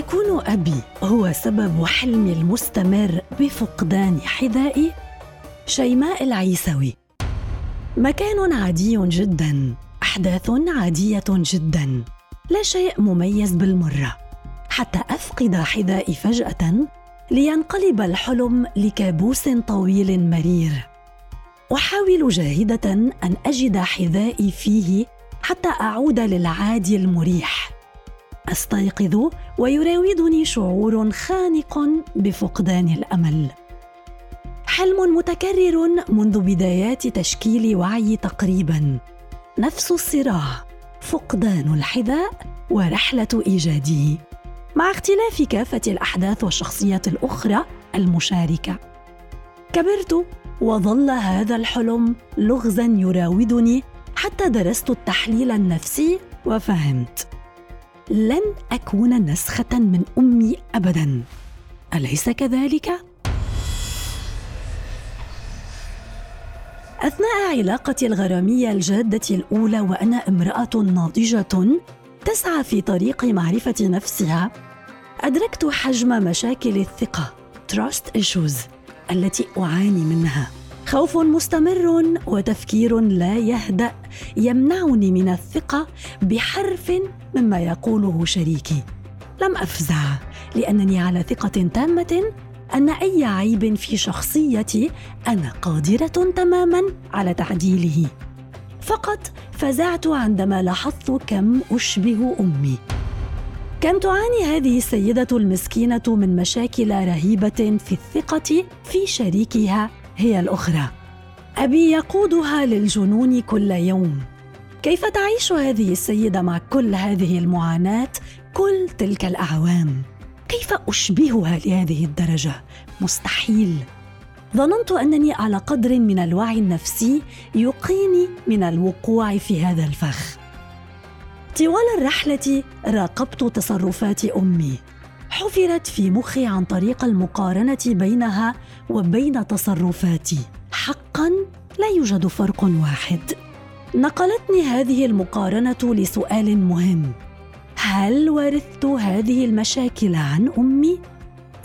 أيكون أبي هو سبب حلمي المستمر بفقدان حذائي؟ شيماء العيسوي. مكان عادي جدا أحداث عادية جدا لا شيء مميز بالمرة. حتى أفقد حذائي فجأة لينقلب الحلم لكابوس طويل مرير. أحاول جاهدة أن أجد حذائي فيه حتى أعود للعادي المريح. أستيقظ ويراودني شعور خانق بفقدان الأمل. حلم متكرر منذ بدايات تشكيل وعي تقريبا. نفس الصراع فقدان الحذاء ورحلة ايجاده مع اختلاف كافة الأحداث والشخصيات الأخرى المشاركة. كبرت وظل هذا الحلم لغزا يراودني حتى درست التحليل النفسي وفهمت. لن أكون نسخة من أمي ابدا. أليس كذلك؟ أثناء علاقتي الغرامية الجادة الأولى وأنا امرأة ناضجة تسعى في طريق معرفة نفسها أدركت حجم مشاكل الثقة trust issues التي أعاني منها. خوف مستمر وتفكير لا يهدأ يمنعني من الثقة بحرف مما يقوله شريكي. لم أفزع لأنني على ثقة تامة أن أي عيب في شخصيتي أنا قادرة تماما على تعديله. فقط فزعت عندما لاحظت كم أشبه أمي. كم تعاني هذه السيدة المسكينة من مشاكل رهيبة في الثقة في شريكها. هي الأخرى. أبي يقودها للجنون كل يوم. كيف تعيش هذه السيدة مع كل هذه المعاناة كل تلك الأعوام؟ كيف أشبهها لهذه الدرجة؟ مستحيل. ظننت أنني على قدر من الوعي النفسي يقيني من الوقوع في هذا الفخ. طوال الرحلة راقبت تصرفات أمي. حفرت في مخي عن طريق المقارنة بينها وبين تصرفاتي. حقا لا يوجد فرق واحد. نقلتني هذه المقارنة لسؤال مهم. هل ورثت هذه المشاكل عن أمي؟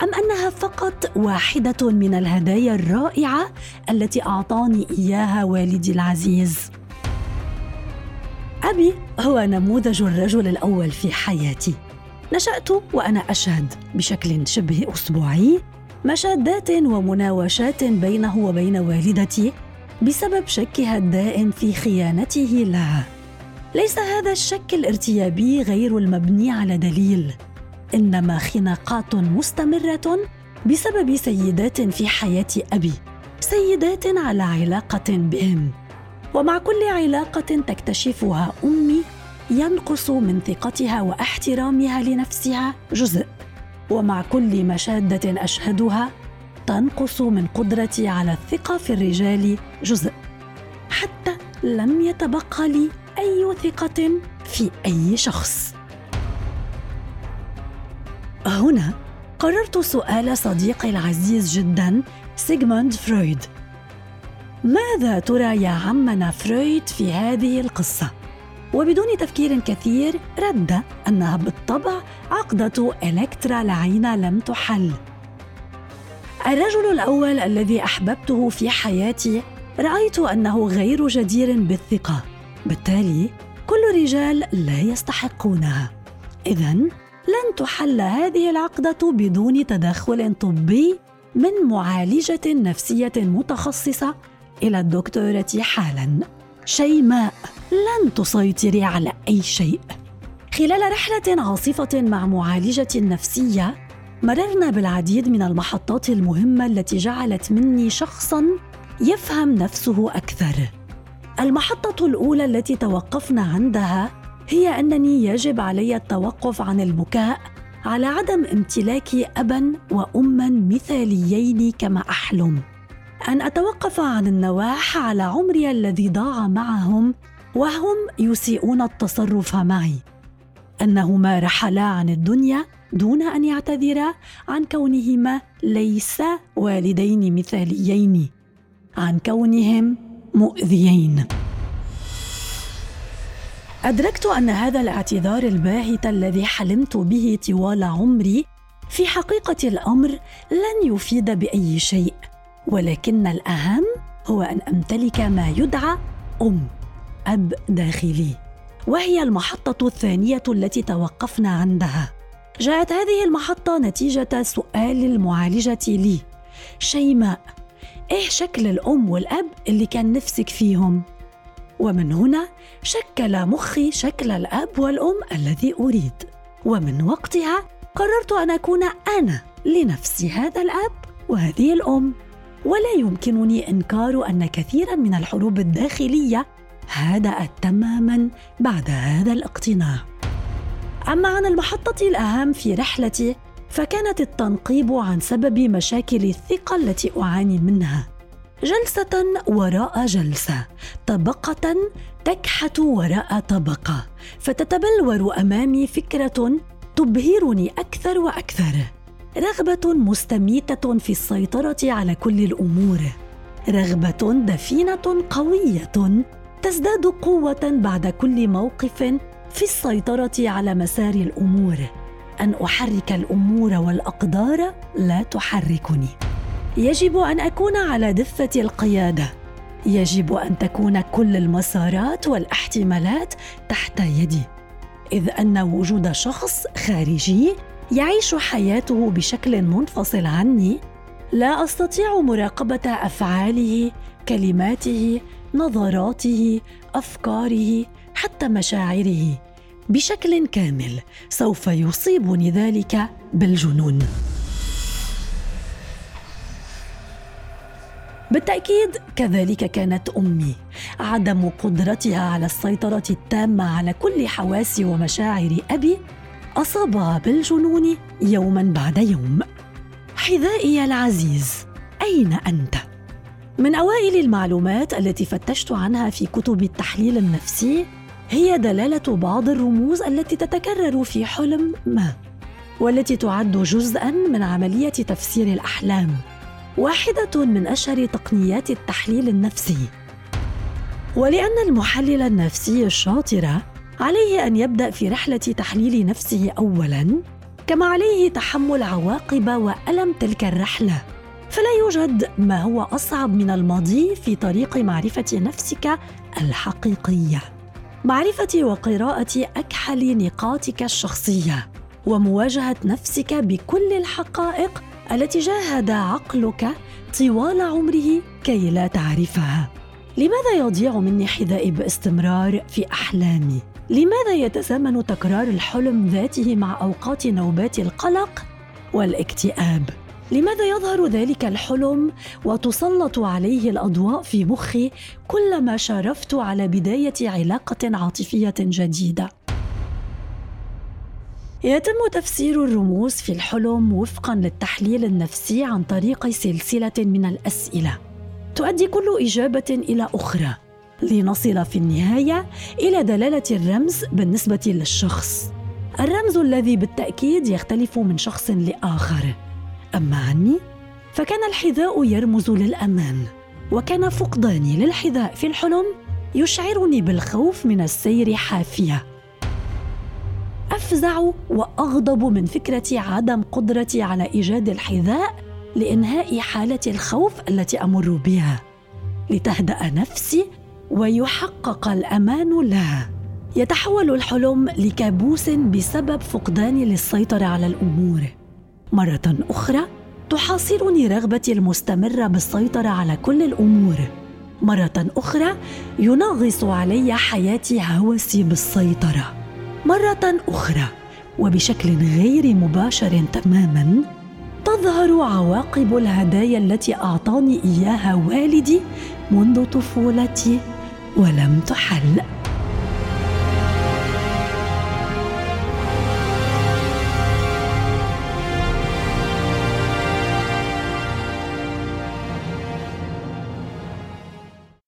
أم أنها فقط واحدة من الهدايا الرائعة التي أعطاني إياها والدي العزيز؟ أبي هو نموذج الرجل الأول في حياتي. نشأت وأنا أشهد بشكل شبه أسبوعي مشادات ومناوشات بينه وبين والدتي بسبب شكها الدائم في خيانته لها ليس هذا الشك الارتيابي غير المبني على دليل إنما خناقات مستمرة بسبب سيدات في حياة أبي سيدات على علاقة بهم. ومع كل علاقة تكتشفها أمي ينقص من ثقتها واحترامها لنفسها جزء. ومع كل مشادة أشهدها تنقص من قدرتي على الثقة في الرجال جزء. حتى لم يتبقى لي أي ثقة في أي شخص. هنا قررت سؤال صديقي العزيز جدا سيغموند فرويد. ماذا ترى يا عمنا فرويد في هذه القصة؟ وبدون تفكير كثير رد أنها بالطبع عقدة إلكترا لعينه لم تحل. الرجل الأول الذي أحببته في حياتي رأيت أنه غير جدير بالثقة بالتالي كل الرجال لا يستحقونها. اذا لن تحل هذه العقدة بدون تدخل طبي من معالجة نفسية متخصصة إلى الدكتورة حالا. شيماء لن تسيطري على أي شيء. خلال رحلة عاصفة مع معالجة نفسية مررنا بالعديد من المحطات المهمة التي جعلت مني شخصا يفهم نفسه أكثر. المحطة الأولى التي توقفنا عندها هي أنني يجب علي التوقف عن البكاء على عدم امتلاكي ابا واما مثاليين كما أحلم. أن أتوقف عن النواح على عمري الذي ضاع معهم وهم يسيئون التصرف معي. انهما رحلا عن الدنيا دون أن يعتذرا عن كونهما ليس والدين مثاليين عن كونهم مؤذيين. أدركت أن هذا الاعتذار الباهت الذي حلمت به طوال عمري في حقيقة الأمر لن يفيد بأي شيء. ولكن الأهم هو أن أمتلك ما يدعى أم أب داخلي. وهي المحطة الثانية التي توقفنا عندها. جاءت هذه المحطة نتيجة سؤال المعالجة لي. شيماء إيه شكل الأم والأب اللي كان نفسك فيهم؟ ومن هنا شكل مخي شكل الأب والأم الذي أريد. ومن وقتها قررت أن أكون أنا لنفسي هذا الأب وهذه الأم. ولا يمكنني إنكار أن كثيرا من الحروب الداخلية هدأت تماما بعد هذا الاقتناع. أما عن المحطة الأهم في رحلتي فكانت التنقيب عن سبب مشاكل الثقة التي أعاني منها. جلسة وراء جلسة طبقة تكحت وراء طبقة فتتبلور أمامي فكرة تبهرني أكثر وأكثر. رغبة مستميتة في السيطرة على كل الأمور. رغبة دفينة قوية تزداد قوة بعد كل موقف في السيطرة على مسار الأمور. أن أحرك الأمور والأقدار لا تحركني. يجب أن أكون على دفة القيادة. يجب أن تكون كل المسارات والاحتمالات تحت يدي. إذ أن وجود شخص خارجي يعيش حياته بشكل منفصل عني. لا أستطيع مراقبة أفعاله كلماته نظراته أفكاره حتى مشاعره. بشكل كامل سوف يصيبني ذلك بالجنون. بالتأكيد كذلك كانت أمي عدم قدرتها على السيطرة التامة على كل حواس ومشاعر أبي. اصابها بالجنون يوما بعد يوم. حذائي العزيز أين أنت؟ من أوائل المعلومات التي فتشت عنها في كتب التحليل النفسي هي دلالة بعض الرموز التي تتكرر في حلم ما والتي تعد جزءا من عملية تفسير الأحلام واحدة من أشهر تقنيات التحليل النفسي. ولأن المحلل النفسي الشاطر عليه أن يبدأ في رحلة تحليل نفسه اولا كما عليه تحمل عواقب وألم تلك الرحلة. فلا يوجد ما هو أصعب من الماضي في طريق معرفة نفسك الحقيقية. معرفة وقراءة أكحل نقاطك الشخصية ومواجهة نفسك بكل الحقائق التي جاهد عقلك طوال عمره كي لا تعرفها. لماذا يضيع مني حذائي باستمرار في أحلامي؟ لماذا يتزامن تكرار الحلم ذاته مع أوقات نوبات القلق والاكتئاب؟ لماذا يظهر ذلك الحلم وتسلط عليه الأضواء في مخي كلما شارفت على بداية علاقة عاطفية جديدة؟ يتم تفسير الرموز في الحلم وفقا للتحليل النفسي عن طريق سلسلة من الأسئلة تؤدي كل إجابة إلى أخرى. لنصل في النهاية إلى دلالة الرمز بالنسبة للشخص. الرمز الذي بالتأكيد يختلف من شخص لآخر. أما عني فكان الحذاء يرمز للأمان وكان فقداني للحذاء في الحلم يشعرني بالخوف من السير حافية. أفزع وأغضب من فكرة عدم قدرتي على إيجاد الحذاء لإنهاء حالة الخوف التي أمر بها. لتهدأ نفسي ويحقق الأمان لها يتحول الحلم لكابوس بسبب فقداني للسيطرة على الأمور. مرة أخرى تحاصرني رغبتي المستمرة بالسيطرة على كل الأمور. مرة أخرى ينغص علي حياتي هوسي بالسيطرة. مرة أخرى وبشكل غير مباشر تماما تظهر عواقب الهدايا التي أعطاني إياها والدي منذ طفولتي. ولم تحل.